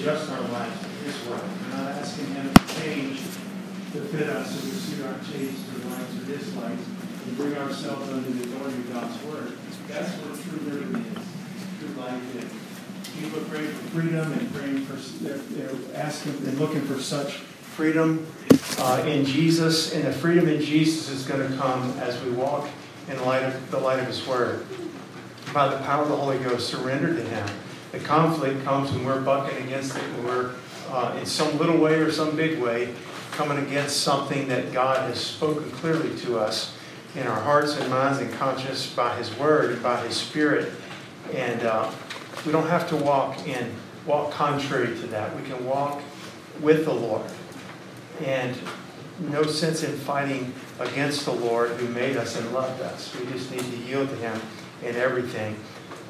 adjust our lives to His way. We're not asking Him to change to fit us so we suit our tastes or likes or dislikes and bring ourselves under the authority of God's Word. That's what true liberty is, true life is. People are praying for freedom and praying for, they're, they're asking and looking for such freedom uh, in Jesus, and the freedom in Jesus is going to come as we walk in light of the light of His Word. By the power of the Holy Ghost, surrender to Him. The conflict comes when we're bucking against it, when we're uh, in some little way or some big way coming against something that God has spoken clearly to us in our hearts and minds and conscience by His Word and by His Spirit. And uh, we don't have to walk in walk contrary to that. We can walk with the Lord. And no sense in fighting against the Lord who made us and loved us. We just need to yield to Him in everything.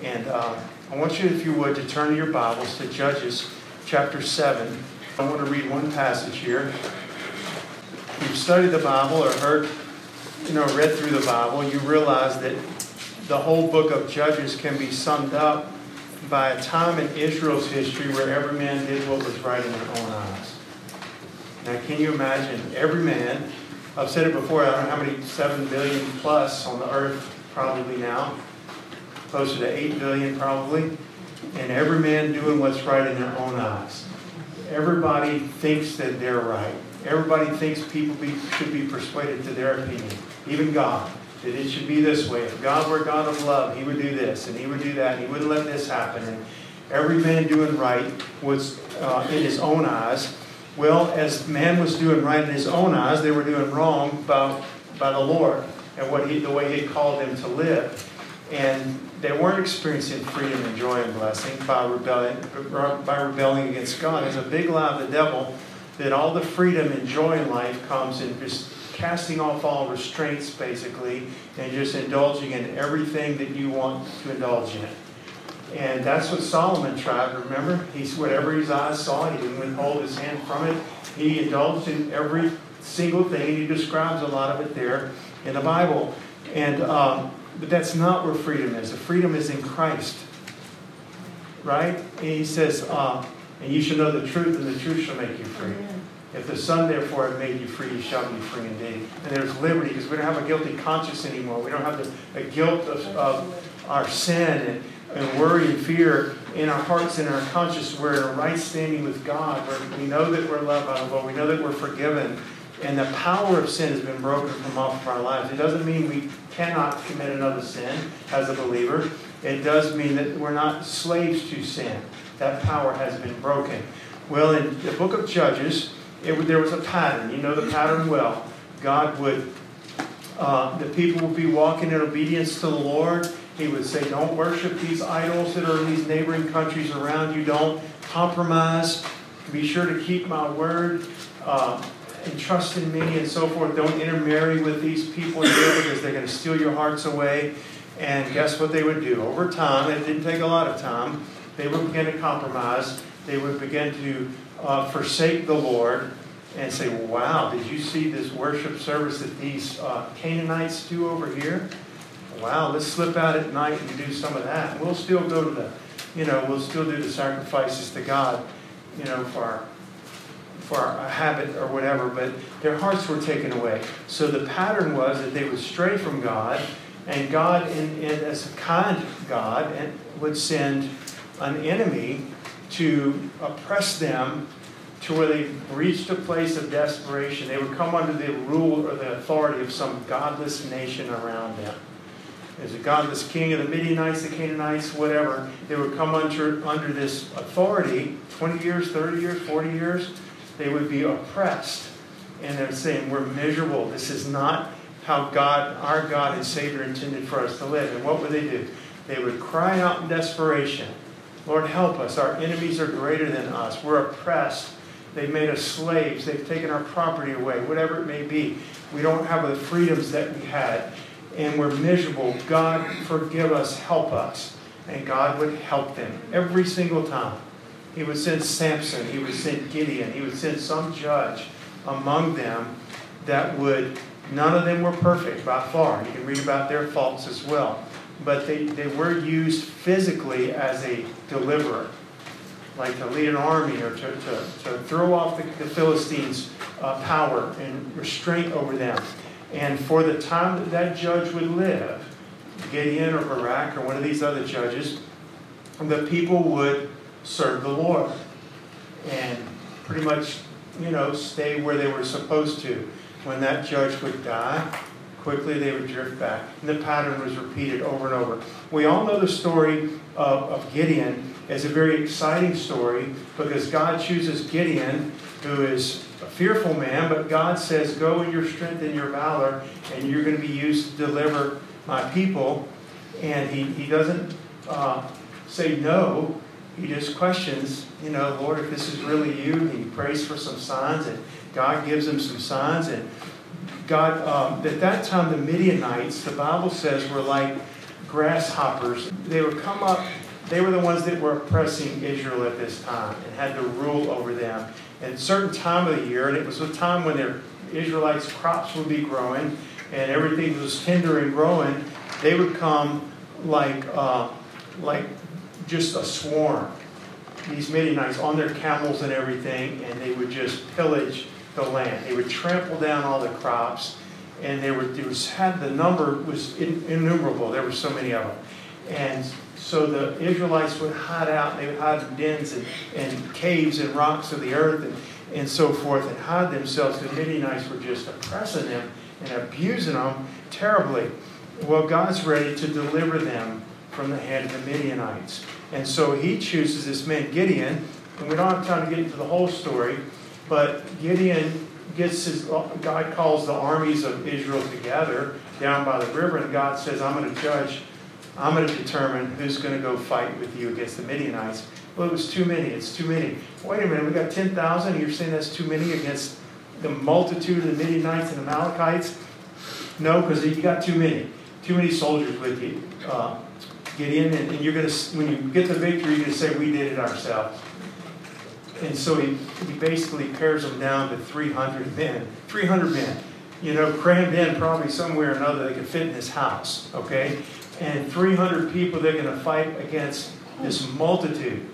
And uh, I want you, if you would, to turn your Bibles to Judges chapter 7. I want to read one passage here. If you've studied the Bible or heard, you know, read through the Bible, you realize that the whole book of Judges can be summed up by a time in Israel's history where every man did what was right in their own eyes. Now, can you imagine every man? I've said it before, I don't know how many, 7 billion plus on the earth probably now, closer to 8 billion probably, and every man doing what's right in their own eyes. Everybody thinks that they're right. Everybody thinks people be, should be persuaded to their opinion, even God, that it should be this way. If God were God of love, He would do this and He would do that, and He wouldn't let this happen. And every man doing right was uh, in his own eyes well, as man was doing right in his own eyes, they were doing wrong by, by the Lord and what he, the way He called them to live. And they weren't experiencing freedom and joy and blessing by rebelling, by rebelling against God. It's a big lie of the devil that all the freedom and joy in life comes in just casting off all restraints, basically, and just indulging in everything that you want to indulge in. And that's what Solomon tried. Remember, he's whatever his eyes saw, he didn't withhold his hand from it. He indulged in every single thing, and he describes a lot of it there in the Bible. And um, but that's not where freedom is. The freedom is in Christ, right? And he says, uh, "And you shall know the truth, and the truth shall make you free." If the Son, therefore, has made you free, you shall be free indeed. And there's liberty because we don't have a guilty conscience anymore. We don't have the, the guilt of, of our sin and and worry and fear in our hearts and our conscience. We're in a right standing with God. Where we know that we're loved by the Lord. We know that we're forgiven. And the power of sin has been broken from off of our lives. It doesn't mean we cannot commit another sin as a believer. It does mean that we're not slaves to sin. That power has been broken. Well, in the book of Judges, it, there was a pattern. You know the pattern well. God would, uh, the people would be walking in obedience to the Lord he would say, Don't worship these idols that are in these neighboring countries around you. Don't compromise. Be sure to keep my word uh, and trust in me and so forth. Don't intermarry with these people here because they're going to steal your hearts away. And guess what they would do? Over time, it didn't take a lot of time, they would begin to compromise. They would begin to uh, forsake the Lord and say, Wow, did you see this worship service that these uh, Canaanites do over here? wow, let's slip out at night and do some of that. We'll still go to the, you know, we'll still do the sacrifices to God, you know, for our, for a habit or whatever, but their hearts were taken away. So the pattern was that they would stray from God, and God, in, in, as a kind God, would send an enemy to oppress them to where they reached a place of desperation. They would come under the rule or the authority of some godless nation around them. There's a godless king of the Midianites, the Canaanites, whatever. They would come under, under this authority 20 years, 30 years, 40 years. They would be oppressed. And they're saying, We're miserable. This is not how God, our God and Savior, intended for us to live. And what would they do? They would cry out in desperation Lord, help us. Our enemies are greater than us. We're oppressed. They've made us slaves. They've taken our property away, whatever it may be. We don't have the freedoms that we had and we're miserable, God, forgive us, help us. And God would help them every single time. He would send Samson, he would send Gideon, he would send some judge among them that would, none of them were perfect by far. You can read about their faults as well. But they, they were used physically as a deliverer. like to lead an army or to, to, to throw off the, the Philistines' uh, power and restraint over them. And for the time that that judge would live, Gideon or Barak or one of these other judges, the people would serve the Lord and pretty much, you know, stay where they were supposed to. When that judge would die, quickly they would drift back. And the pattern was repeated over and over. We all know the story of, of Gideon as a very exciting story because God chooses Gideon, who is a fearful man, but God says, Go in your strength and your valor, and you're going to be used to deliver my people. And he, he doesn't uh, say no. He just questions, you know, Lord, if this is really you. He prays for some signs, and God gives him some signs. And God, um, at that time, the Midianites, the Bible says, were like grasshoppers. They would come up, they were the ones that were oppressing Israel at this time and had to rule over them. At a certain time of the year, and it was a time when their Israelites' crops would be growing and everything was tender and growing, they would come like, uh, like just a swarm. These Midianites on their camels and everything, and they would just pillage the land. They would trample down all the crops, and they were there was had the number was innumerable. There were so many of them, and so the Israelites would hide out. They would hide in dens and, and caves and rocks of the earth and, and so forth, and hide themselves. The Midianites were just oppressing them and abusing them terribly. Well, God's ready to deliver them from the hand of the Midianites. And so he chooses this man, Gideon, and we don't have time to get into the whole story, but Gideon gets his, God calls the armies of Israel together down by the river, and God says, I'm going to judge, I'm going to determine who's going to go fight with you against the Midianites. Well, it was too many. It's too many. Wait a minute, we got 10,000. You're saying that's too many against the multitude of the Midianites and Amalekites? No, because you got too many. Too many soldiers with you. Uh, Gideon, and, and you're going to, when you get the victory, you're going to say, We did it ourselves. And so he, he basically pares them down to 300 men. 300 men, you know, crammed in probably somewhere or another they could fit in this house, okay? And 300 people they're going to fight against this multitude.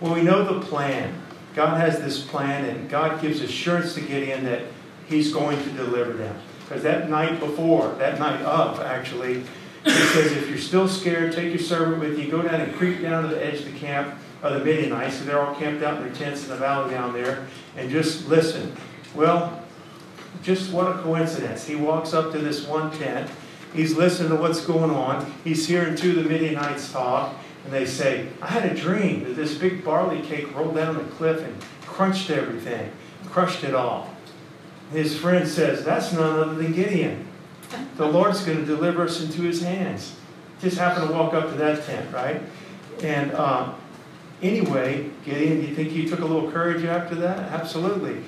Well, we know the plan. God has this plan, and God gives assurance to Gideon that he's going to deliver them. Because that night before, that night of, actually, he says, if you're still scared, take your servant with you, go down and creep down to the edge of the camp of the Midianites, so they're all camped out in their tents in the valley down there, and just listen. Well, just what a coincidence. He walks up to this one tent. He's listening to what's going on. He's hearing two of the Midianites talk, and they say, I had a dream that this big barley cake rolled down the cliff and crunched everything, crushed it all. His friend says, That's none other than Gideon. The Lord's going to deliver us into his hands. Just happened to walk up to that tent, right? And uh, anyway, Gideon, do you think he took a little courage after that? Absolutely.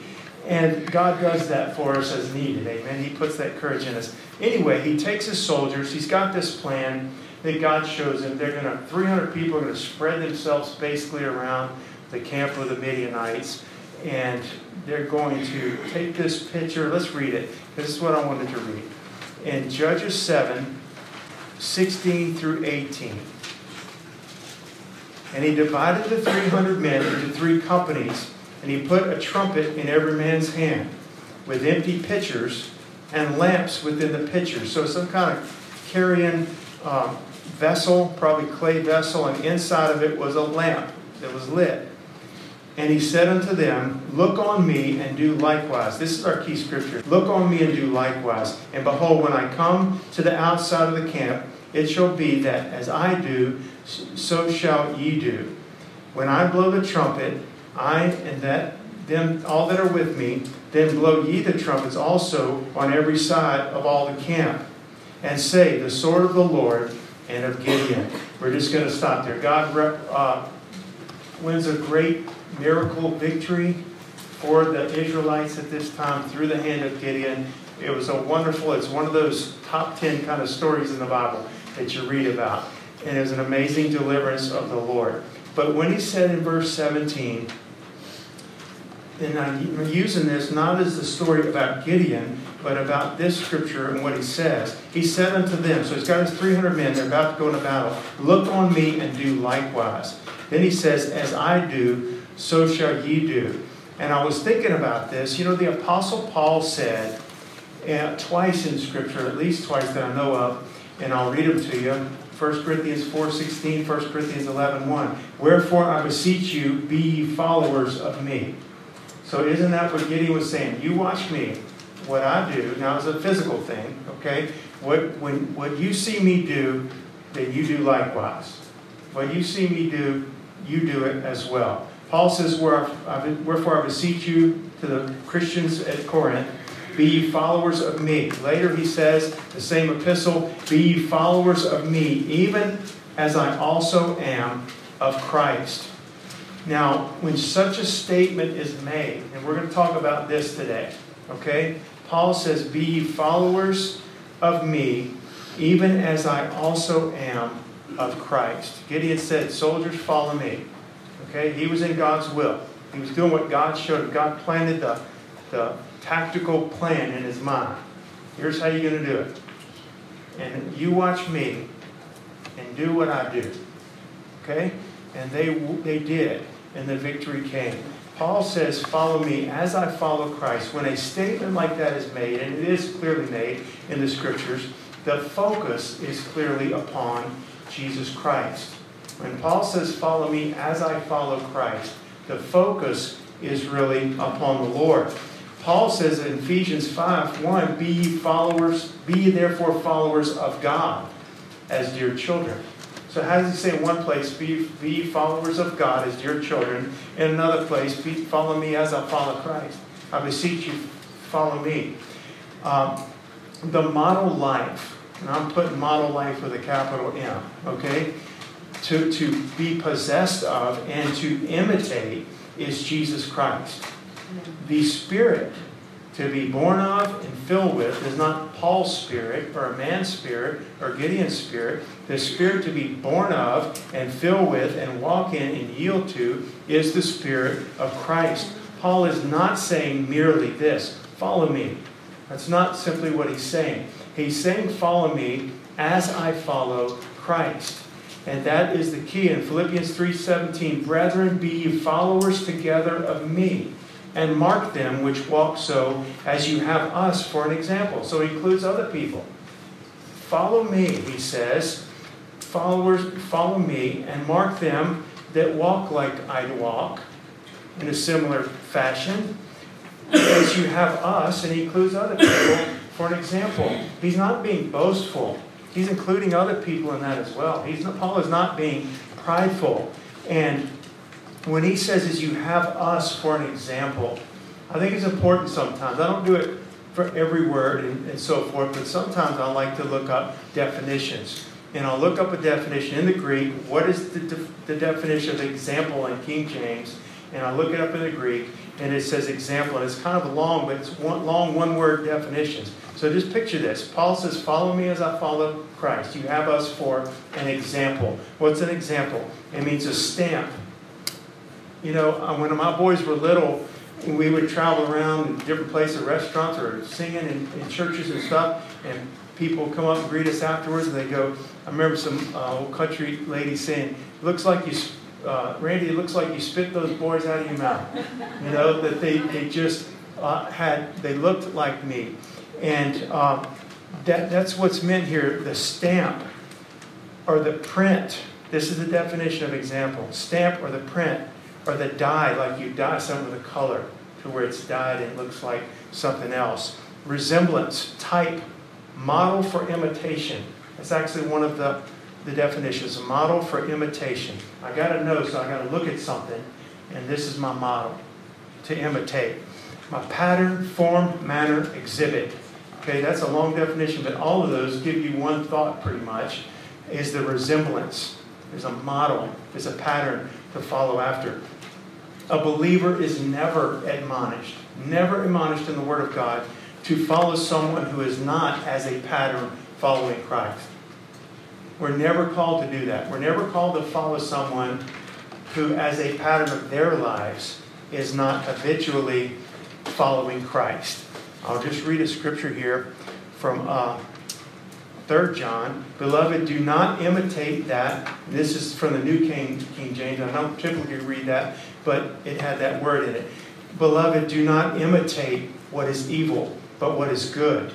And God does that for us as needed. Amen. He puts that courage in us. Anyway, he takes his soldiers. He's got this plan that God shows him. They're going to, 300 people are going to spread themselves basically around the camp of the Midianites. And they're going to take this picture. Let's read it. This is what I wanted to read. In Judges 7, 16 through 18. And he divided the 300 men into three companies, and he put a trumpet in every man's hand, with empty pitchers and lamps within the pitchers. So some kind of carrying um, vessel, probably clay vessel, and inside of it was a lamp that was lit. And he said unto them, Look on me and do likewise. This is our key scripture. Look on me and do likewise. And behold, when I come to the outside of the camp, it shall be that as I do, so shall ye do. When I blow the trumpet, I and that them all that are with me, then blow ye the trumpets also on every side of all the camp, and say, The sword of the Lord and of Gideon. We're just going to stop there. God uh, wins a great miracle victory for the Israelites at this time through the hand of Gideon. It was a wonderful, it's one of those top 10 kind of stories in the Bible that you read about. And it was an amazing deliverance of the Lord. But when he said in verse 17, and I'm using this not as the story about Gideon, but about this scripture and what he says. He said unto them, so he's got his 300 men, they're about to go into battle, look on me and do likewise. Then he says, As I do, so shall ye do. And I was thinking about this. You know, the Apostle Paul said uh, twice in Scripture, at least twice that I know of, and I'll read them to you. 1 Corinthians 4.16, 1 Corinthians 11.1. Wherefore I beseech you, be ye followers of me. So isn't that what Gideon was saying? You watch me. What I do, now it's a physical thing, okay? What, when, what you see me do, then you do likewise. What you see me do, you do it as well. Paul says, Wherefore I beseech you to the Christians at Corinth, be ye followers of me. Later he says, the same epistle, Be ye followers of me, even as I also am of Christ. Now, when such a statement is made, and we're going to talk about this today, okay? Paul says, Be ye followers of me, even as I also am of Christ. Gideon said, Soldiers, follow me. Okay? He was in God's will. He was doing what God showed him. God planted the, the tactical plan in his mind. Here's how you're going to do it. And you watch me and do what I do. Okay? And they, they did. And the victory came. Paul says, Follow me as I follow Christ. When a statement like that is made, and it is clearly made in the scriptures, the focus is clearly upon Jesus Christ. When Paul says, Follow me as I follow Christ, the focus is really upon the Lord. Paul says in Ephesians 5 1, Be ye followers, be ye therefore followers of God as dear children. So how does he say in one place, be, be followers of God as dear children? In another place, be, follow me as I follow Christ. I beseech you, follow me. Um, the model life, and I'm putting model life with a capital M, okay? To, to be possessed of and to imitate is Jesus Christ. The Spirit to be born of and filled with is not Paul's spirit or a man's spirit or Gideon's spirit. The spirit to be born of and fill with and walk in and yield to is the spirit of Christ. Paul is not saying merely this follow me. That's not simply what he's saying. He's saying, follow me as I follow Christ. And that is the key in Philippians 3:17, brethren, be ye followers together of me and mark them which walk so as you have us for an example. So he includes other people. Follow me, he says. Followers, follow me and mark them that walk like I walk in a similar fashion as you have us, and he includes other people for an example. He's not being boastful. He's including other people in that as well. He's not, Paul is not being prideful. And when he says is you have us for an example, I think it's important sometimes. I don't do it for every word and, and so forth, but sometimes I like to look up definitions. And I'll look up a definition in the Greek. What is the, de- the definition of example in King James? And I look it up in the Greek, and it says example. And it's kind of long, but it's one, long one word definitions. So just picture this. Paul says, Follow me as I follow Christ. You have us for an example. What's an example? It means a stamp you know, uh, when my boys were little, we would travel around different places, restaurants, or singing in, in churches and stuff, and people come up and greet us afterwards, and they go, I remember some uh, old country lady saying, looks like you, uh, Randy, it looks like you spit those boys out of your mouth. You know, that they, they just uh, had, they looked like me. And um, that, that's what's meant here, the stamp or the print. This is the definition of example. Stamp or the print or the dye, like you dye some of the color to where it's dyed and it looks like something else. Resemblance, type, model for imitation. That's actually one of the, the definitions. Model for imitation. I got to know, so I got to look at something, and this is my model to imitate. My pattern, form, manner, exhibit. Okay, that's a long definition, but all of those give you one thought pretty much is the resemblance. There's a model, there's a pattern to follow after. A believer is never admonished, never admonished in the Word of God to follow someone who is not as a pattern following Christ. We're never called to do that. We're never called to follow someone who, as a pattern of their lives, is not habitually following Christ. I'll just read a scripture here from uh, 3 John, Beloved, do not imitate that. This is from the New King, King James. I don't typically read that, but it had that word in it. Beloved, do not imitate what is evil, but what is good.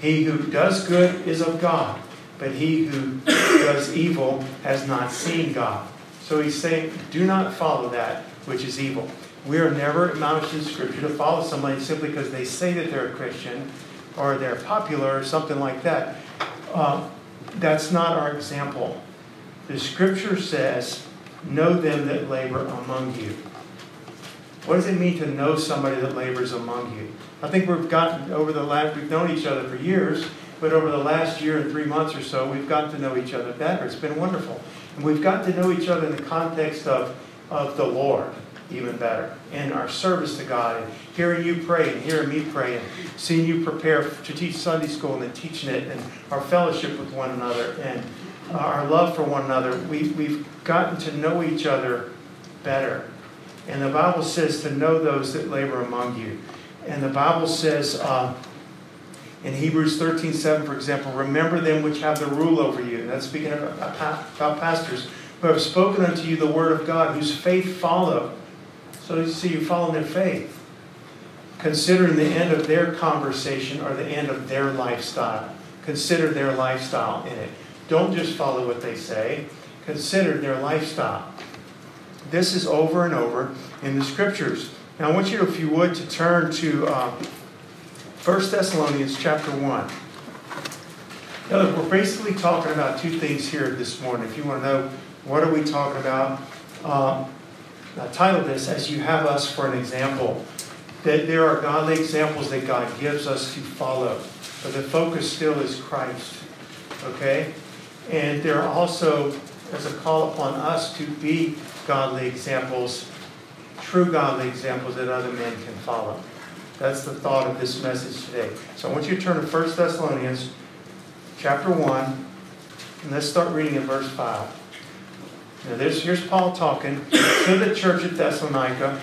He who does good is of God, but he who does evil has not seen God. So he's saying, do not follow that which is evil. We are never admonished in Scripture to follow somebody simply because they say that they're a Christian or they're popular or something like that. Uh, that's not our example. The Scripture says, Know them that labor among you. What does it mean to know somebody that labors among you? I think we've gotten over the last, we've known each other for years, but over the last year and three months or so, we've gotten to know each other better. It's been wonderful. And we've gotten to know each other in the context of, of the Lord even better. in our service to God, and hearing you pray, and hearing me pray, and seeing you prepare to teach Sunday school, and then teaching it, and our fellowship with one another, and our love for one another. We, we've gotten to know each other better. And the Bible says to know those that labor among you. And the Bible says uh, in Hebrews 13 7, for example, remember them which have the rule over you. That's speaking about pastors who have spoken unto you the word of God, whose faith follow so you see, you follow their faith, considering the end of their conversation or the end of their lifestyle. Consider their lifestyle in it. Don't just follow what they say, consider their lifestyle. This is over and over in the scriptures. Now, I want you, if you would, to turn to uh, 1 Thessalonians chapter 1. Now, look, we're basically talking about two things here this morning. If you want to know what are we talking about, uh, I titled this as You Have Us for an Example. That there are godly examples that God gives us to follow, but the focus still is Christ. Okay? And there are also, as a call upon us to be godly examples, true godly examples that other men can follow. That's the thought of this message today. So I want you to turn to 1 Thessalonians chapter 1, and let's start reading in verse 5. Now, this, here's Paul talking to the church at Thessalonica.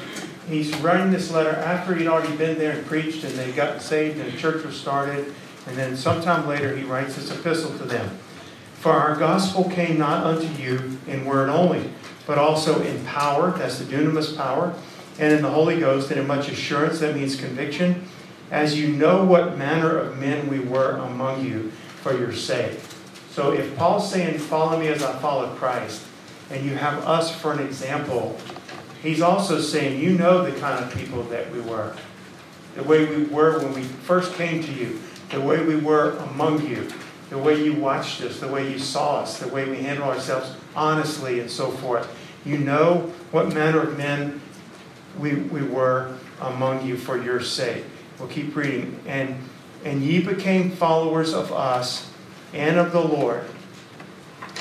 He's writing this letter after he'd already been there and preached, and they got saved, and the church was started. And then sometime later, he writes this epistle to them. For our gospel came not unto you in word only, but also in power, that's the dunamis power, and in the Holy Ghost, and in much assurance, that means conviction, as you know what manner of men we were among you for your sake. So if Paul's saying, Follow me as I follow Christ, and you have us for an example, he's also saying, You know the kind of people that we were. The way we were when we first came to you, the way we were among you, the way you watched us, the way you saw us, the way we handled ourselves honestly, and so forth. You know what manner of men we, we were among you for your sake. We'll keep reading. And, and ye became followers of us and of the Lord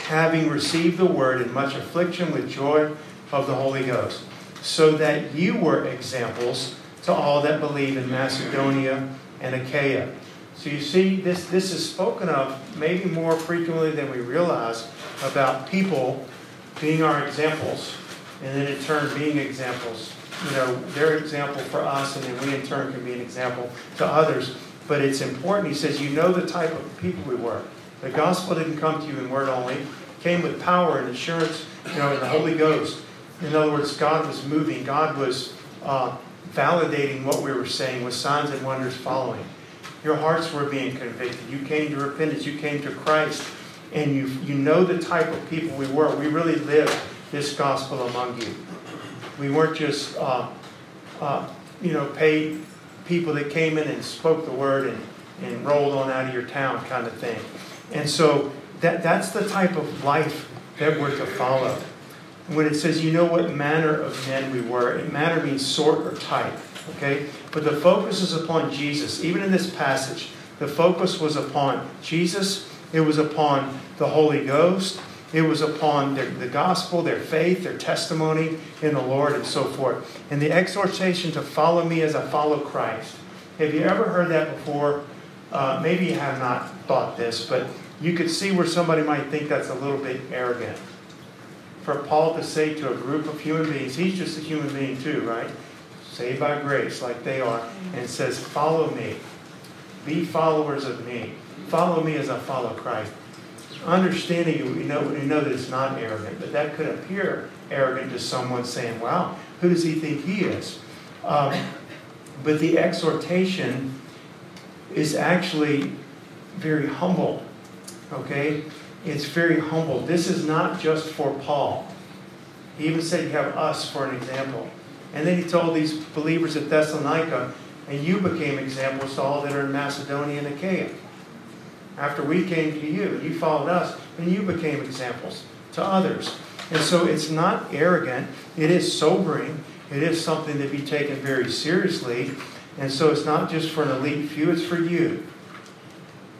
having received the word in much affliction with joy of the Holy Ghost, so that you were examples to all that believe in Macedonia and Achaia. So you see, this, this is spoken of maybe more frequently than we realize about people being our examples, and then in turn being examples. You know, they're example for us, and then we in turn can be an example to others. But it's important, he says, you know the type of people we were. The gospel didn't come to you in word only, it came with power and assurance, you know, in the Holy Ghost. In other words, God was moving, God was uh, validating what we were saying with signs and wonders following. Your hearts were being convicted. You came to repentance, you came to Christ, and you, you know the type of people we were. We really lived this gospel among you. We weren't just, uh, uh, you know, paid people that came in and spoke the word and, and rolled on out of your town kind of thing. And so that, that's the type of life that we're to follow. When it says, you know what manner of men we were, manner means sort or type. Okay? But the focus is upon Jesus. Even in this passage, the focus was upon Jesus, it was upon the Holy Ghost, it was upon their, the gospel, their faith, their testimony in the Lord, and so forth. And the exhortation to follow me as I follow Christ. Have you ever heard that before? Uh, maybe you have not thought this, but you could see where somebody might think that's a little bit arrogant. For Paul to say to a group of human beings, he's just a human being too, right? Saved by grace, like they are, and says, Follow me. Be followers of me. Follow me as I follow Christ. Understanding, we know, we know that it's not arrogant, but that could appear arrogant to someone saying, wow, who does he think he is? Um, but the exhortation is actually very humble. Okay? It's very humble. This is not just for Paul. He even said you have us for an example. And then he told these believers at Thessalonica, and you became examples to all that are in Macedonia and Achaia. After we came to you, you followed us, and you became examples to others. And so it's not arrogant, it is sobering, it is something to be taken very seriously. And so it's not just for an elite few, it's for you.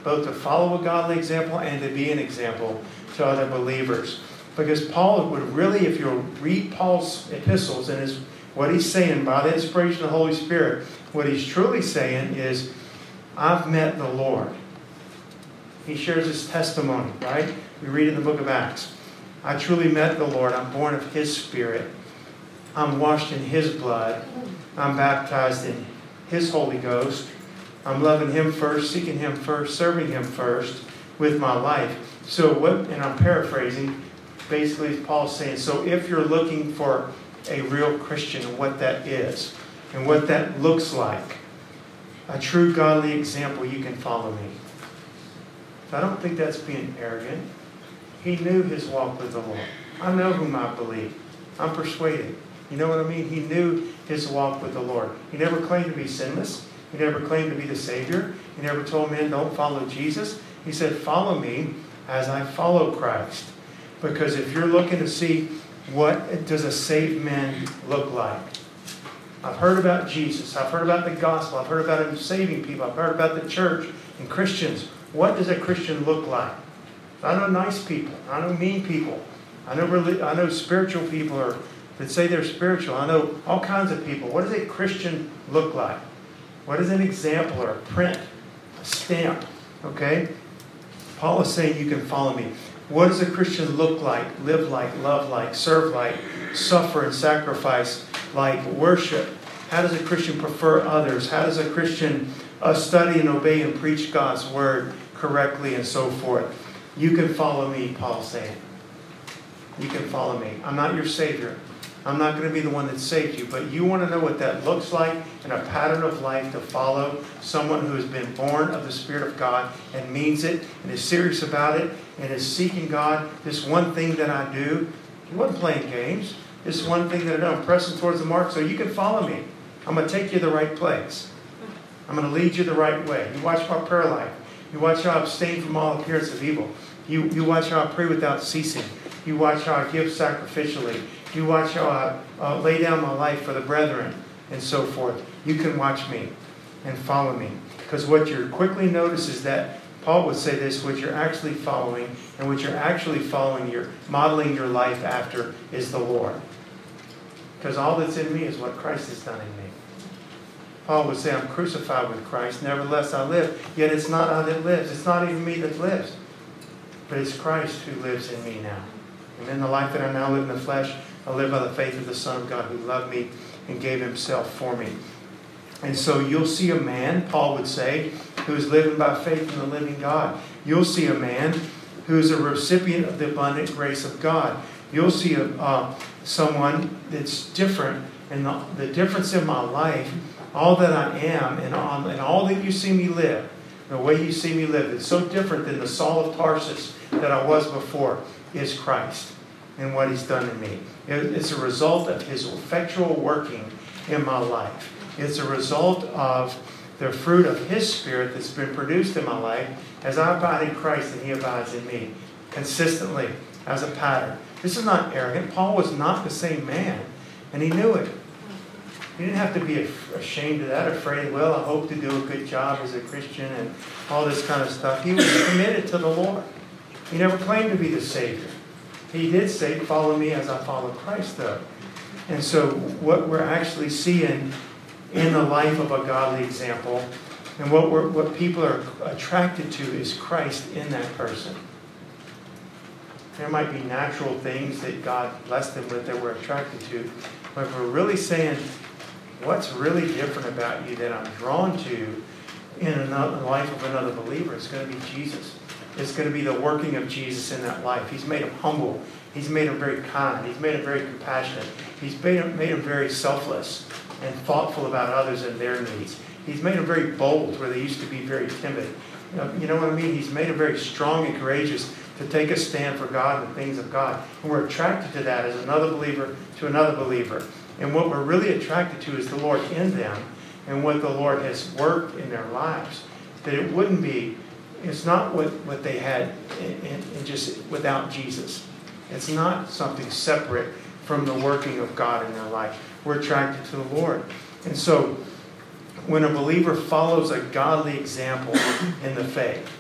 Both to follow a godly example and to be an example to other believers. Because Paul would really, if you read Paul's epistles and his, what he's saying by the inspiration of the Holy Spirit, what he's truly saying is, I've met the Lord. He shares his testimony, right? We read in the book of Acts. I truly met the Lord. I'm born of his spirit. I'm washed in his blood. I'm baptized in his Holy Ghost. I'm loving him first, seeking him first, serving him first with my life. So what and I'm paraphrasing, basically Paul's saying, so if you're looking for a real Christian and what that is and what that looks like, a true godly example, you can follow me. I don't think that's being arrogant. He knew his walk with the Lord. I know whom I believe. I'm persuaded. You know what I mean? He knew his walk with the Lord. He never claimed to be sinless. He never claimed to be the Savior. He never told men, don't follow Jesus. He said, follow me as I follow Christ. Because if you're looking to see what does a saved man look like, I've heard about Jesus. I've heard about the gospel. I've heard about him saving people. I've heard about the church and Christians. What does a Christian look like? I know nice people. I know mean people. I know, I know spiritual people or that say they're spiritual. I know all kinds of people. What does a Christian look like? What is an example or a print, a stamp? Okay? Paul is saying you can follow me. What does a Christian look like, live like, love like, serve like, suffer and sacrifice like, worship? How does a Christian prefer others? How does a Christian uh, study and obey and preach God's word correctly and so forth? You can follow me, Paul's saying. You can follow me. I'm not your Savior. I'm not going to be the one that saved you, but you want to know what that looks like and a pattern of life to follow someone who has been born of the Spirit of God and means it and is serious about it and is seeking God. This one thing that I do, he wasn't playing games. This one thing that I do, I'm pressing towards the mark so you can follow me. I'm going to take you to the right place. I'm going to lead you the right way. You watch my prayer life. You watch how I abstain from all appearance of evil. You, you watch how I pray without ceasing. You watch how I give sacrificially. You watch how I uh, lay down my life for the brethren and so forth. You can watch me and follow me. Because what you quickly notice is that Paul would say this what you're actually following and what you're actually following, you're modeling your life after is the Lord. Because all that's in me is what Christ has done in me. Paul would say, I'm crucified with Christ, nevertheless I live. Yet it's not I that lives. It's not even me that lives, but it's Christ who lives in me now. And in the life that I now live in the flesh, I live by the faith of the Son of God who loved me and gave himself for me. And so you'll see a man, Paul would say, who is living by faith in the living God. You'll see a man who is a recipient of the abundant grace of God. You'll see a, uh, someone that's different, and the, the difference in my life, all that I am, and, on, and all that you see me live, the way you see me live, is so different than the Saul of Tarsus that I was before, is Christ and what he's done in me. It's a result of his effectual working in my life. It's a result of the fruit of his spirit that's been produced in my life as I abide in Christ and he abides in me consistently as a pattern. This is not arrogant. Paul was not the same man, and he knew it. He didn't have to be ashamed of that, afraid, well, I hope to do a good job as a Christian and all this kind of stuff. He was committed to the Lord. He never claimed to be the Savior. He did say, Follow me as I follow Christ, though. And so, what we're actually seeing in the life of a godly example and what, what people are attracted to is Christ in that person. There might be natural things that God blessed them with that we're attracted to, but if we're really saying, What's really different about you that I'm drawn to? in another, the life of another believer, it's going to be Jesus. It's going to be the working of Jesus in that life. He's made him humble. He's made him very kind. He's made him very compassionate. He's made him, made him very selfless and thoughtful about others and their needs. He's made them very bold where they used to be very timid. You know, you know what I mean? He's made them very strong and courageous to take a stand for God and the things of God. And we're attracted to that as another believer to another believer. And what we're really attracted to is the Lord in them and what the Lord has worked in their lives. That it wouldn't be, it's not what, what they had in just without Jesus. It's not something separate from the working of God in their life. We're attracted to the Lord. And so when a believer follows a godly example in the faith,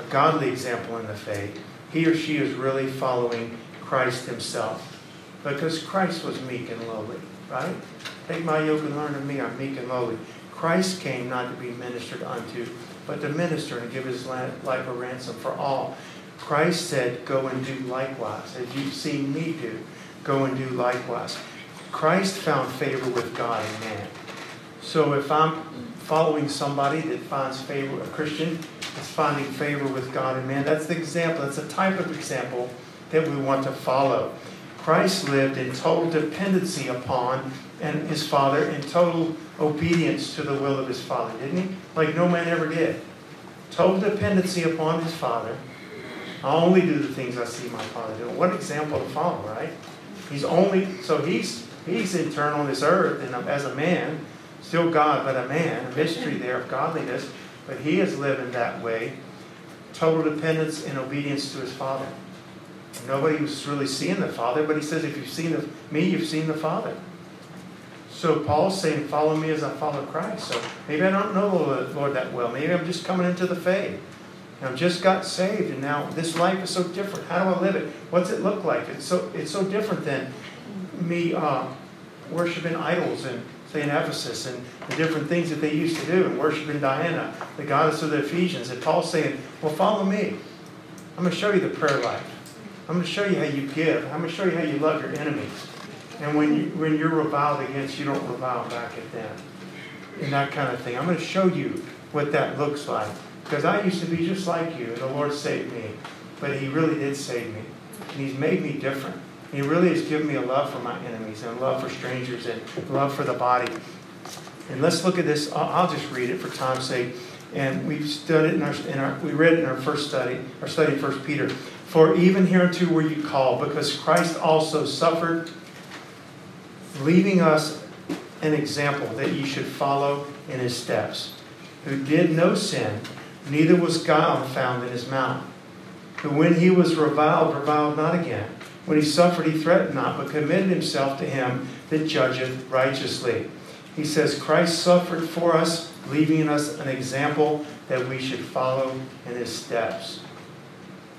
a godly example in the faith, he or she is really following Christ himself. Because Christ was meek and lowly, right? Take my yoke and learn of me, I'm meek and lowly. Christ came not to be ministered unto, but to minister and give his life a ransom for all. Christ said, Go and do likewise. As you've seen me do, go and do likewise. Christ found favor with God and man. So if I'm following somebody that finds favor, a Christian is finding favor with God and man, that's the example. That's a type of example that we want to follow. Christ lived in total dependency upon and his Father in total obedience to the will of his Father, didn't he? Like no man ever did. Total dependency upon his Father. I only do the things I see my Father do. What example to follow, right? He's only so he's he's eternal on this earth, and um, as a man, still God, but a man, a mystery there of godliness. But he is living that way, total dependence and obedience to his Father. Nobody was really seeing the Father, but he says, if you've seen the, me, you've seen the Father. So Paul's saying, follow me as I follow Christ. So maybe I don't know the Lord that well. Maybe I'm just coming into the faith. I've just got saved, and now this life is so different. How do I live it? What's it look like? It's so it's so different than me uh, worshiping idols and say in Ephesus and the different things that they used to do and worshiping Diana, the goddess of the Ephesians. And Paul's saying, Well, follow me. I'm going to show you the prayer life. I'm going to show you how you give. I'm going to show you how you love your enemies. And when, you, when you're reviled against, you don't revile back at them. And that kind of thing. I'm going to show you what that looks like. Because I used to be just like you, and the Lord saved me. But He really did save me. And He's made me different. He really has given me a love for my enemies and a love for strangers and love for the body. And let's look at this. I'll just read it for time's sake. And we've studied in our, in our we read it in our first study, our study First Peter. For even hereunto were you called, because Christ also suffered, leaving us an example that you should follow in his steps, who did no sin, neither was guile found in his mouth, who when he was reviled, reviled not again when he suffered, he threatened not, but committed himself to him that judgeth righteously. He says, Christ suffered for us, leaving us an example that we should follow in his steps.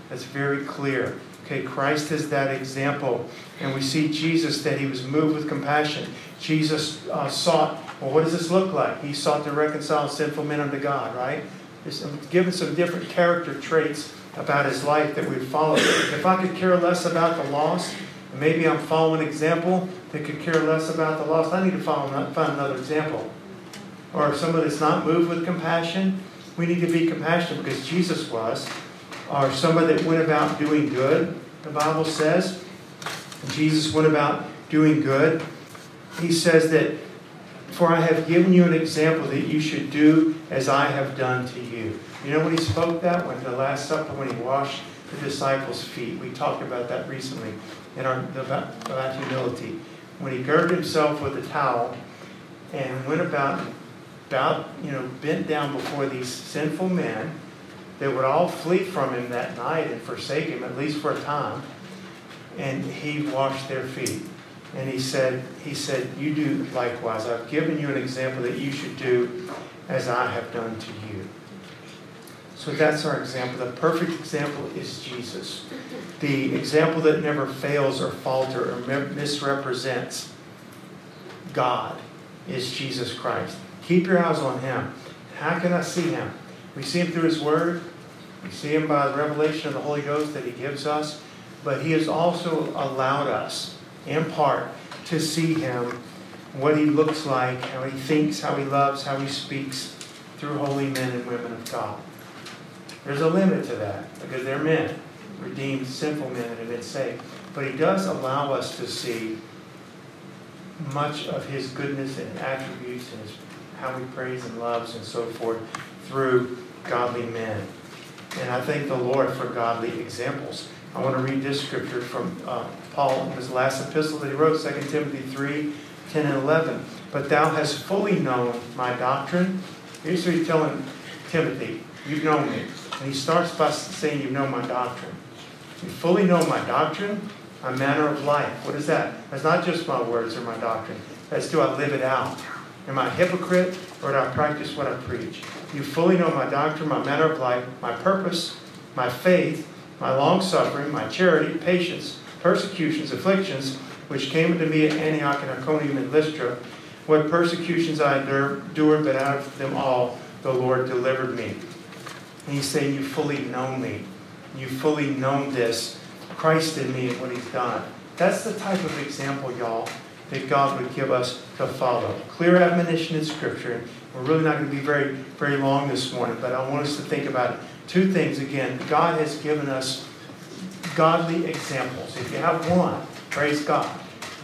That's very clear. Okay, Christ is that example. And we see Jesus that he was moved with compassion. Jesus uh, sought, well, what does this look like? He sought to reconcile sinful men unto God, right? He's given some different character traits about his life that we follow. If I could care less about the lost, maybe I'm following an example that could care less about the lost, I need to follow, find another example. Or if somebody that's not moved with compassion, we need to be compassionate because Jesus was. Or somebody that went about doing good, the Bible says. Jesus went about doing good. He says that, For I have given you an example that you should do as I have done to you. You know when he spoke that? When the Last Supper, when he washed the disciples' feet. We talked about that recently in our about, about humility. When he girded himself with a towel and went about, about, you know, bent down before these sinful men that would all flee from him that night and forsake him, at least for a time. And he washed their feet. And he said, he said, You do likewise. I've given you an example that you should do as I have done to you. So that's our example. The perfect example is Jesus. The example that never fails or falters or misrepresents God is Jesus Christ. Keep your eyes on Him. How can I see Him? We see Him through His Word. We see Him by the revelation of the Holy Ghost that He gives us. But He has also allowed us, in part, to see Him, what He looks like, how He thinks, how He loves, how He speaks through holy men and women of God. There's a limit to that because they're men, redeemed, sinful men that have been saved. But He does allow us to see much of His goodness and attributes and his, how He prays and loves and so forth through godly men. And I thank the Lord for godly examples. I want to read this scripture from uh, Paul in his last epistle that he wrote, 2 Timothy 3 10 and 11. But thou hast fully known my doctrine. Here's what he's telling Timothy You've known me. And he starts by saying, You know my doctrine. You fully know my doctrine, my manner of life. What is that? That's not just my words or my doctrine. That's do I live it out? Am I a hypocrite or do I practice what I preach? You fully know my doctrine, my manner of life, my purpose, my faith, my long suffering, my charity, patience, persecutions, afflictions, which came unto me at Antioch and Iconium and Lystra. What persecutions I endured, but out of them all the Lord delivered me. And he's saying, You fully know me. You fully known this. Christ in me and what he's done. That's the type of example, y'all, that God would give us to follow. Clear admonition in Scripture. We're really not going to be very, very long this morning, but I want us to think about it. Two things again. God has given us godly examples. If you have one, praise God.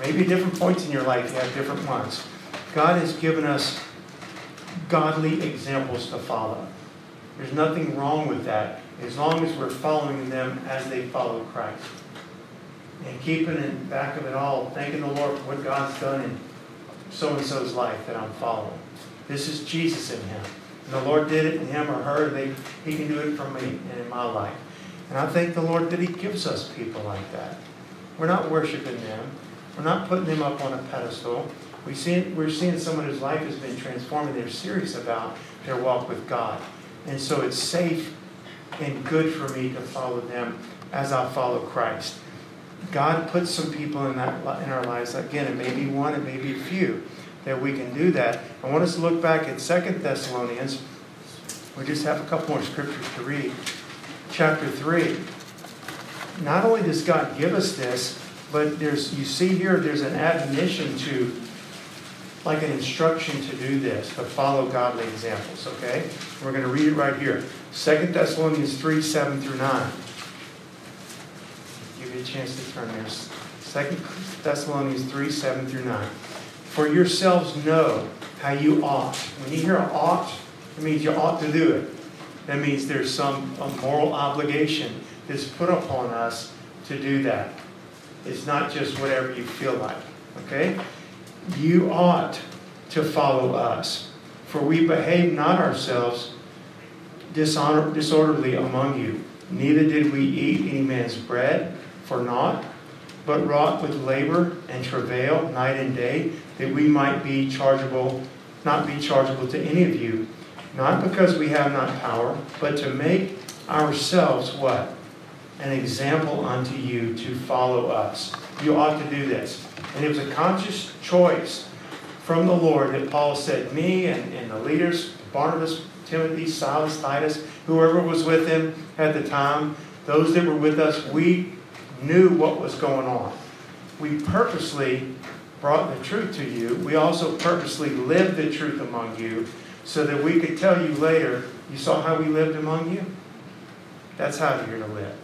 Maybe different points in your life, you have different ones. God has given us godly examples to follow. There's nothing wrong with that as long as we're following them as they follow Christ. And keeping in back of it all, thanking the Lord for what God's done in so and so's life that I'm following. This is Jesus in him. And the Lord did it in him or her, they, he can do it for me and in my life. And I thank the Lord that he gives us people like that. We're not worshiping them. We're not putting them up on a pedestal. We see, we're seeing someone whose life has been transformed and they're serious about their walk with God. And so it's safe and good for me to follow them as I follow Christ. God puts some people in that in our lives. Again, it may be one, it may be a few that we can do that. I want us to look back at Second Thessalonians. We just have a couple more scriptures to read. Chapter 3. Not only does God give us this, but there's you see here there's an admonition to like an instruction to do this, to follow godly examples, okay? We're going to read it right here. Second Thessalonians 3, 7 through 9. A chance to turn there. Second Thessalonians 3, 7 through 9. For yourselves know how you ought. When you hear ought, it means you ought to do it. That means there's some moral obligation that's put upon us to do that. It's not just whatever you feel like. Okay? You ought to follow us, for we behave not ourselves dishonor, disorderly among you. Neither did we eat any man's bread for naught, but wrought with labor and travail night and day, that we might be chargeable, not be chargeable to any of you, not because we have not power, but to make ourselves what? An example unto you to follow us. You ought to do this. And it was a conscious choice from the Lord that Paul said, Me and, and the leaders, Barnabas, Timothy, Silas, Titus, whoever was with him at the time, those that were with us, we knew what was going on. We purposely brought the truth to you. We also purposely lived the truth among you so that we could tell you later, you saw how we lived among you? That's how you're to live.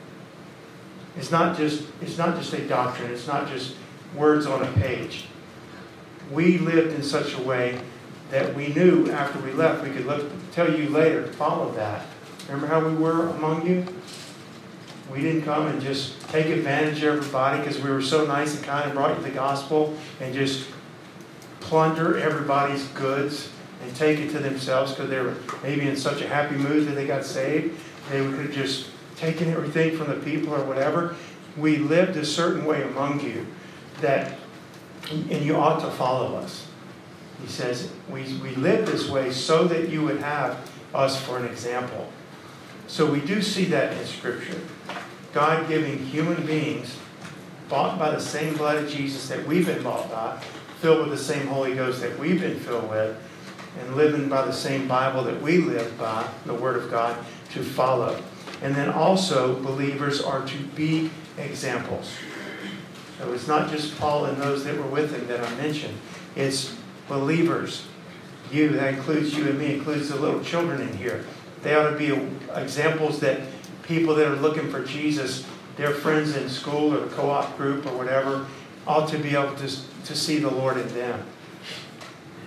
It's not just it's not just a doctrine, it's not just words on a page. We lived in such a way that we knew after we left we could look, tell you later, follow that. Remember how we were among you? We didn't come and just take advantage of everybody because we were so nice and kind and brought you the gospel and just plunder everybody's goods and take it to themselves because they were maybe in such a happy mood that they got saved. They could have just taken everything from the people or whatever. We lived a certain way among you that, and you ought to follow us. He says, we, we live this way so that you would have us for an example. So we do see that in Scripture. God giving human beings bought by the same blood of Jesus that we've been bought by, filled with the same Holy Ghost that we've been filled with, and living by the same Bible that we live by, the Word of God, to follow. And then also, believers are to be examples. So it's not just Paul and those that were with him that I mentioned, it's believers You, that includes you and me, includes the little children in here. They ought to be examples that people that are looking for Jesus, their friends in school or co op group or whatever, ought to be able to, to see the Lord in them.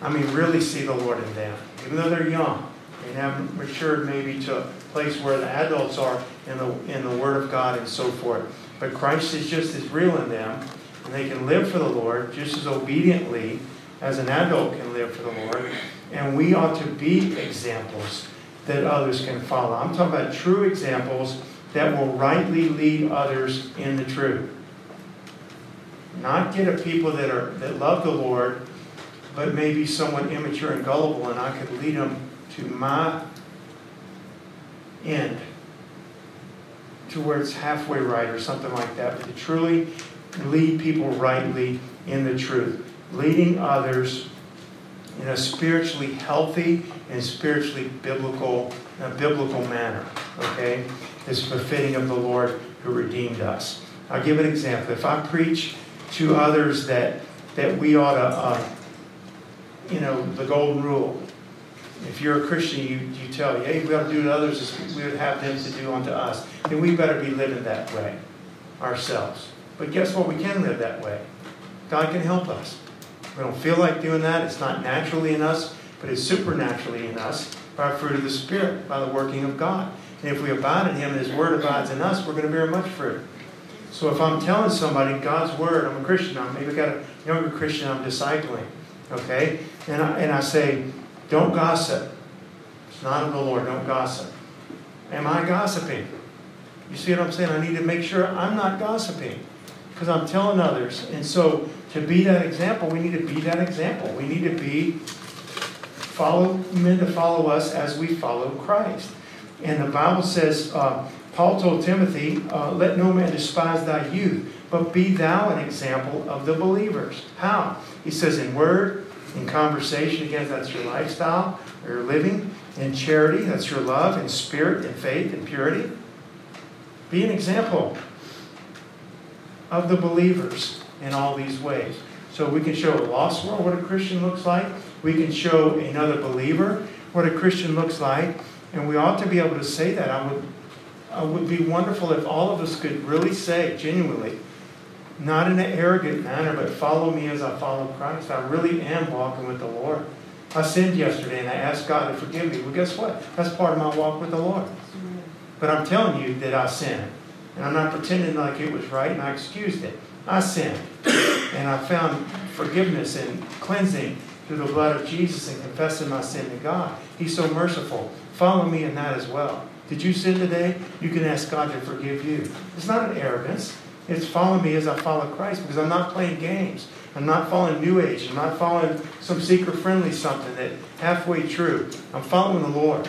I mean, really see the Lord in them, even though they're young and haven't matured maybe to a place where the adults are in the, in the Word of God and so forth. But Christ is just as real in them, and they can live for the Lord just as obediently as an adult can live for the Lord. And we ought to be examples that others can follow. I'm talking about true examples that will rightly lead others in the truth. Not get a people that are that love the Lord, but maybe somewhat immature and gullible, and I could lead them to my end, to where it's halfway right or something like that. But to truly lead people rightly in the truth, leading others in a spiritually healthy and spiritually biblical, a biblical manner. Okay, is befitting of the Lord who redeemed us. I'll give an example. If I preach to others that that we ought to, uh, you know, the golden rule. If you're a Christian, you, you tell, hey, we ought to do to others as we would have them to do unto us. Then we better be living that way ourselves. But guess what? We can live that way. God can help us. We don't feel like doing that. It's not naturally in us, but it's supernaturally in us by fruit of the Spirit, by the working of God. And if we abide in Him and His Word abides in us, we're going to bear much fruit. So if I'm telling somebody God's Word, I'm a Christian, I'm maybe got a younger Christian I'm discipling, okay? And I, and I say, don't gossip. It's not of the Lord, don't gossip. Am I gossiping? You see what I'm saying? I need to make sure I'm not gossiping because I'm telling others. And so to be that example, we need to be that example. We need to be follow men to follow us as we follow Christ. And the Bible says, uh, Paul told Timothy, uh, "Let no man despise thy youth, but be thou an example of the believers." How? He says, in word, in conversation, again, that's your lifestyle, your living, in charity, that's your love, in spirit, in faith, in purity. Be an example of the believers in all these ways. So we can show a lost world what a Christian looks like. We can show another believer what a Christian looks like. And we ought to be able to say that. I would, it would be wonderful if all of us could really say genuinely, not in an arrogant manner, but follow me as I follow Christ. I really am walking with the Lord. I sinned yesterday and I asked God to forgive me. Well, guess what? That's part of my walk with the Lord. But I'm telling you that I sinned. And I'm not pretending like it was right and I excused it. I sinned. And I found forgiveness and cleansing through the blood of Jesus and confessing my sin to God. He's so merciful. Follow me in that as well. Did you sin today? You can ask God to forgive you. It's not an arrogance. It's follow me as I follow Christ because I'm not playing games. I'm not following New Age. I'm not following some seeker friendly something that halfway true. I'm following the Lord.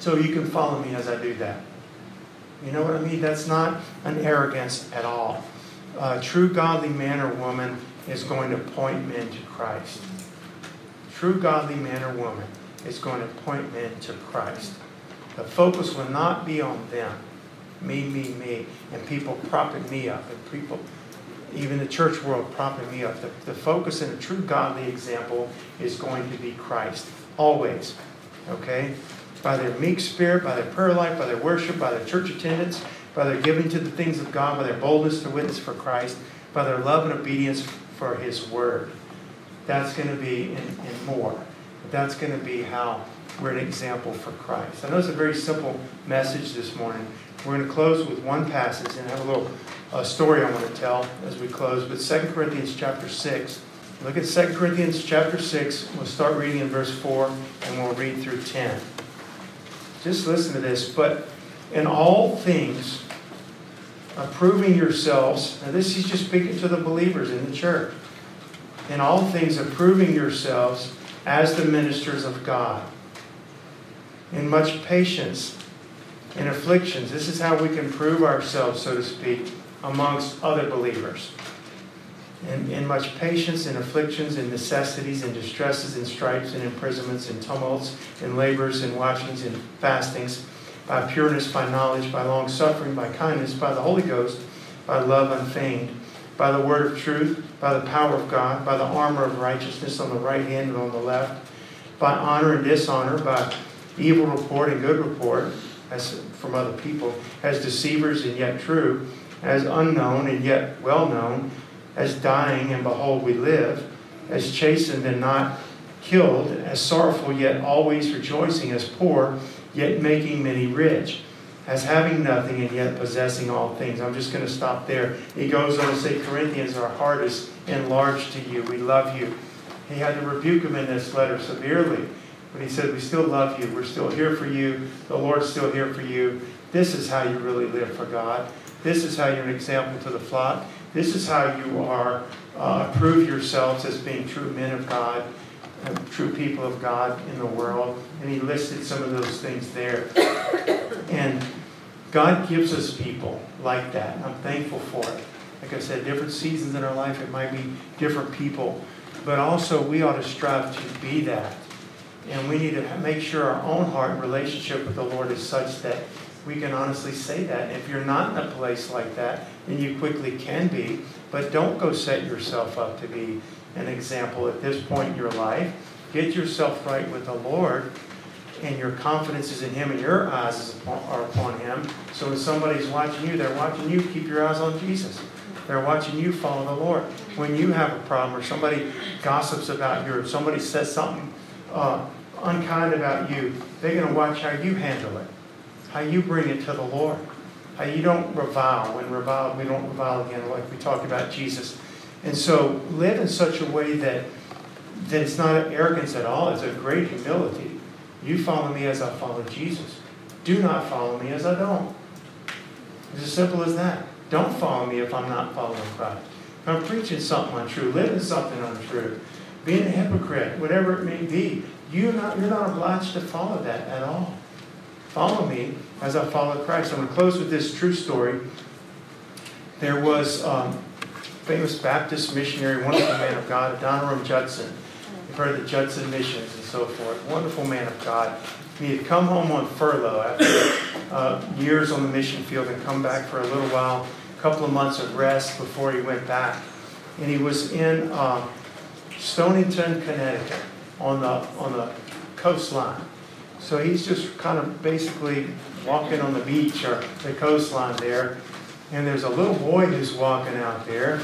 So you can follow me as I do that. You know what I mean? That's not an arrogance at all. A true godly man or woman is going to point men to Christ. True godly man or woman is going to point men to Christ. The focus will not be on them me, me, me, and people propping me up, and people, even the church world propping me up. The, the focus in a true godly example is going to be Christ, always. Okay? By their meek spirit, by their prayer life, by their worship, by their church attendance, by their giving to the things of God, by their boldness to witness for Christ, by their love and obedience for His Word. That's going to be, in more. That's going to be how we're an example for Christ. I know it's a very simple message this morning, we're going to close with one passage and have a little uh, story I want to tell as we close. But 2 Corinthians chapter 6. Look at 2 Corinthians chapter 6. We'll start reading in verse 4 and we'll read through 10. Just listen to this. But in all things, approving yourselves, now this is just speaking to the believers in the church. In all things, approving yourselves as the ministers of God. In much patience in afflictions. This is how we can prove ourselves, so to speak, amongst other believers. In, in much patience, in afflictions, in necessities, in distresses, in stripes, in imprisonments, in tumults, in labors, in watchings, in fastings, by pureness, by knowledge, by long suffering, by kindness, by the Holy Ghost, by love unfeigned, by the word of truth, by the power of God, by the armor of righteousness on the right hand and on the left by honor and dishonor, by evil report and good report, as from other people, as deceivers and yet true, as unknown and yet well known, as dying and behold we live, as chastened and not killed, as sorrowful yet always rejoicing, as poor yet making many rich, as having nothing and yet possessing all things. I'm just going to stop there. He goes on to say, Corinthians, our heart is enlarged to you. We love you. He had to rebuke him in this letter severely. But he said, We still love you. We're still here for you. The Lord's still here for you. This is how you really live for God. This is how you're an example to the flock. This is how you are, uh, prove yourselves as being true men of God, true people of God in the world. And he listed some of those things there. And God gives us people like that. I'm thankful for it. Like I said, different seasons in our life, it might be different people. But also, we ought to strive to be that. And we need to make sure our own heart and relationship with the Lord is such that we can honestly say that. If you're not in a place like that, then you quickly can be. But don't go set yourself up to be an example at this point in your life. Get yourself right with the Lord, and your confidence is in Him, and your eyes are upon Him. So when somebody's watching you, they're watching you. Keep your eyes on Jesus. They're watching you follow the Lord. When you have a problem, or somebody gossips about you, or somebody says something uh, unkind about you, they're going to watch how you handle it, how you bring it to the Lord, how you don't revile. When revile, we don't revile again, like we talked about Jesus. And so live in such a way that, that it's not arrogance at all, it's a great humility. You follow me as I follow Jesus. Do not follow me as I don't. It's as simple as that. Don't follow me if I'm not following Christ. If I'm preaching something untrue, living something untrue, being a hypocrite, whatever it may be, you're not, you're not obliged to follow that at all. Follow me as I follow Christ. I'm going to close with this true story. There was um, famous Baptist missionary, wonderful man of God, Adoniram Judson. You've heard of the Judson missions and so forth. Wonderful man of God. He had come home on furlough after uh, years on the mission field and come back for a little while, a couple of months of rest before he went back. And he was in uh, Stonington, Connecticut on the, on the coastline. So he's just kind of basically walking on the beach or the coastline there. And there's a little boy who's walking out there.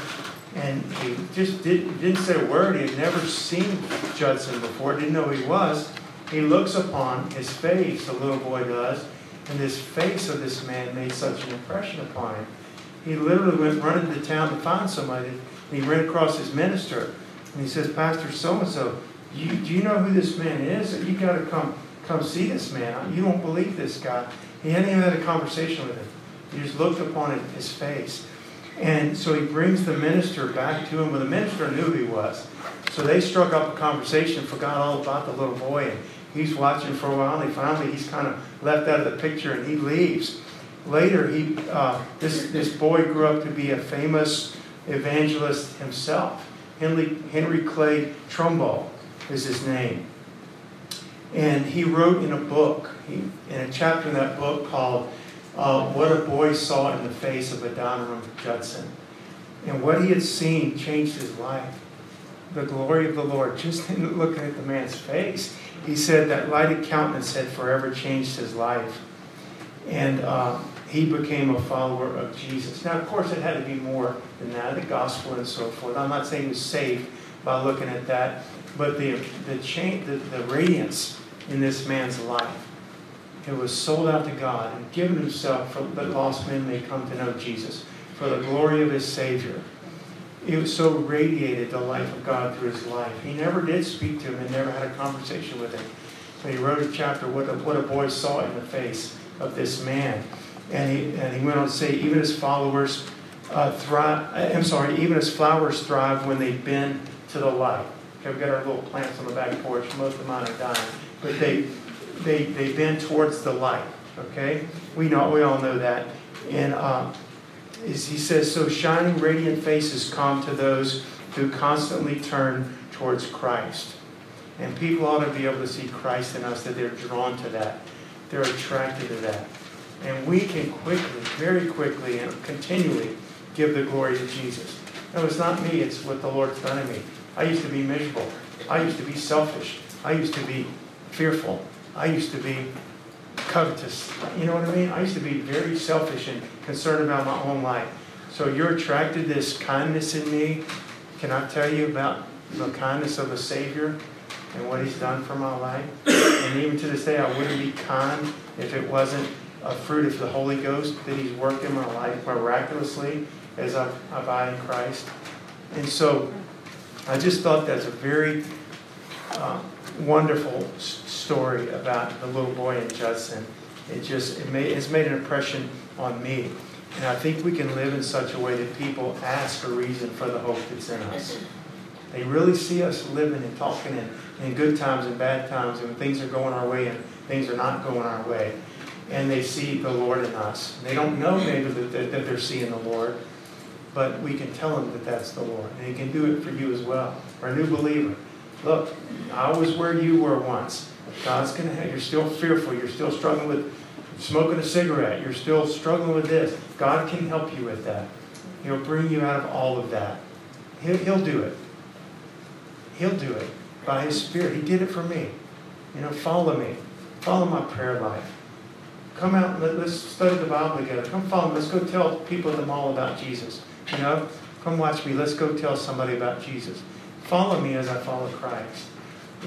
And he just did, didn't say a word. He had never seen Judson before, didn't know who he was. He looks upon his face, the little boy does, and this face of this man made such an impression upon him. He literally went running to town to find somebody. And he ran across his minister. And he says, Pastor so and so, do you, do you know who this man is? You got to come come see this man. You don't believe this guy. He hadn't even had a conversation with him. He just looked upon his face. And so he brings the minister back to him. Well, the minister knew who he was. So they struck up a conversation, forgot all about the little boy. And he's watching for a while. And finally, he's kind of left out of the picture and he leaves. Later, he, uh, this, this boy grew up to be a famous evangelist himself. Henry, Henry Clay Trumbull is his name. And he wrote in a book, he, in a chapter in that book called uh, What a Boy Saw in the Face of Adoniram Judson. And what he had seen changed his life. The glory of the Lord, just in looking at the man's face, he said that lighted countenance had forever changed his life. And uh, he became a follower of Jesus. Now, of course, it had to be more than that, the gospel and so forth. I'm not saying he was saved by looking at that, but the, the, change, the, the radiance in this man's life. It was sold out to God and given himself for that lost men may come to know Jesus for the glory of his Savior. It was so radiated the life of God through his life. He never did speak to him and never had a conversation with him. But he wrote a chapter, What a, what a Boy Saw in the Face of this man. And he, and he went on to say, even his followers uh, thrive, I'm sorry, even as flowers thrive when they bend to the light. We've got our little plants on the back porch. Most of mine are dying but they, they, they bend towards the light. Okay? We, know, we all know that. And uh, he says, So shining, radiant faces come to those who constantly turn towards Christ. And people ought to be able to see Christ in us, that they're drawn to that. They're attracted to that. And we can quickly, very quickly, and continually give the glory to Jesus. No, it's not me, it's what the Lord's done in me. I used to be miserable. I used to be selfish. I used to be fearful. I used to be covetous. You know what I mean? I used to be very selfish and concerned about my own life. So you're attracted to this kindness in me. Can I tell you about the kindness of the Savior and what He's done for my life? And even to this day, I wouldn't be kind if it wasn't a fruit of the Holy Ghost that He's worked in my life miraculously as I abide in Christ. And so I just thought that's a very uh, wonderful story about the little boy in Judson. It just it made, it's made an impression on me. And I think we can live in such a way that people ask a reason for the hope that's in us. They really see us living and talking in, in good times and bad times, and when things are going our way and things are not going our way. And they see the Lord in us. They don't know maybe that, that, that they're seeing the Lord, but we can tell them that that's the Lord. And He can do it for you as well. For a new believer. Look, I was where you were once. God's going to have, you're still fearful. You're still struggling with smoking a cigarette. You're still struggling with this. God can help you with that. He'll bring you out of all of that. He'll, he'll do it. He'll do it by His Spirit. He did it for me. You know, follow me. Follow my prayer life. Come out and let, us study the Bible together. Come follow me. Let's go tell people at the mall about Jesus. You know, come watch me. Let's go tell somebody about Jesus. Follow me as I follow Christ.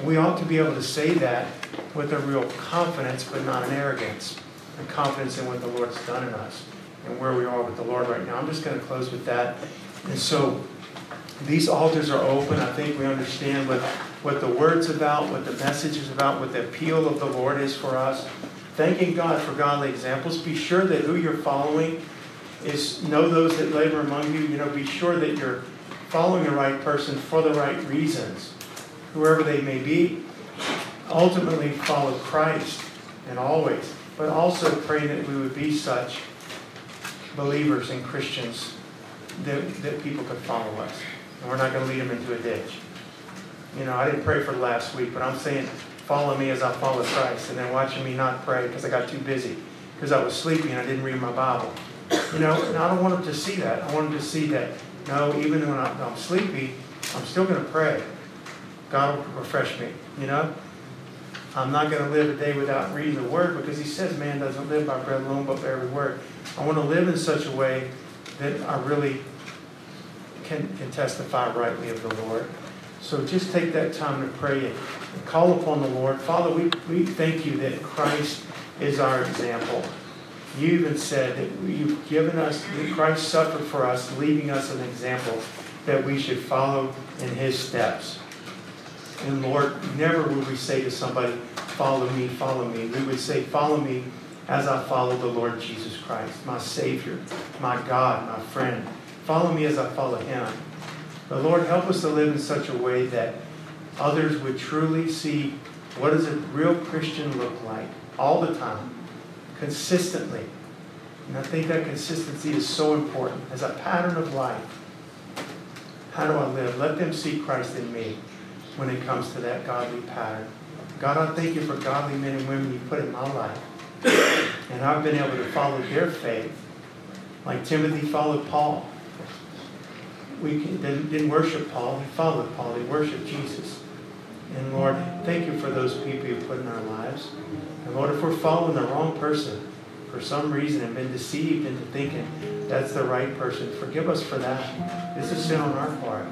We ought to be able to say that with a real confidence, but not an arrogance. A confidence in what the Lord's done in us and where we are with the Lord right now. I'm just going to close with that. And so these altars are open. I think we understand what, what the word's about, what the message is about, what the appeal of the Lord is for us. Thanking God for godly examples. Be sure that who you're following is know those that labor among you. You know, be sure that you're following the right person for the right reasons, whoever they may be. Ultimately, follow Christ and always, but also pray that we would be such believers and Christians that, that people could follow us. And we're not going to lead them into a ditch. You know, I didn't pray for last week, but I'm saying, follow me as I follow Christ. And then watching me not pray because I got too busy, because I was sleepy and I didn't read my Bible. You know, and I don't want them to see that. I want them to see that, no, even when I'm sleepy, I'm still going to pray. God will refresh me, you know? I'm not going to live a day without reading the Word because He says man doesn't live by bread alone, but by every word. I want to live in such a way that I really can, can testify rightly of the Lord. So just take that time to pray and, call upon the Lord. Father, we, we thank you that Christ is our example. You even said that you've given us, that Christ suffered for us, leaving us an example that we should follow in his steps. And Lord, never would we say to somebody, Follow me, follow me. We would say, Follow me as I follow the Lord Jesus Christ, my Savior, my God, my friend. Follow me as I follow Him. But Lord, help us to live in such a way that others would truly see what does a real Christian look like all the time, consistently. And I think that consistency is so important as a pattern of life. How do I live? Let them see Christ in me when it comes to that godly pattern. God, I thank you for godly men and women you put in my life. And I've been able to follow their faith. Like Timothy followed Paul. We didn't worship Paul, we followed Paul, he worshiped Jesus. And Lord, thank you for those people you put in our lives. And Lord, if we're following the wrong person for some reason and been deceived into thinking that's the right person, forgive us for that. This is sin on our part.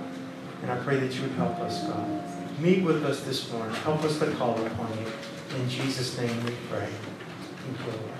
And I pray that you would help us, God. Meet with us this morning. Help us to call upon you. In Jesus' name we pray. Thank you, Lord.